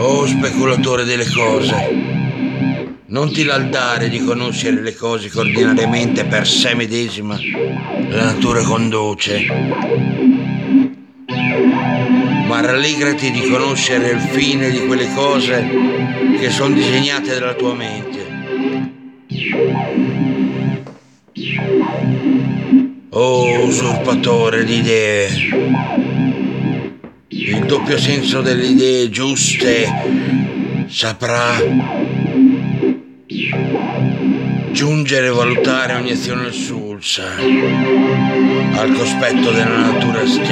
Oh speculatore delle cose, non ti laudare di conoscere le cose che ordinariamente per sé medesima. La natura conduce, rallegrati di conoscere il fine di quelle cose che sono disegnate dalla tua mente. Oh usurpatore di idee, il doppio senso delle idee giuste saprà giungere e valutare ogni azione sulsa al cospetto della natura stessa.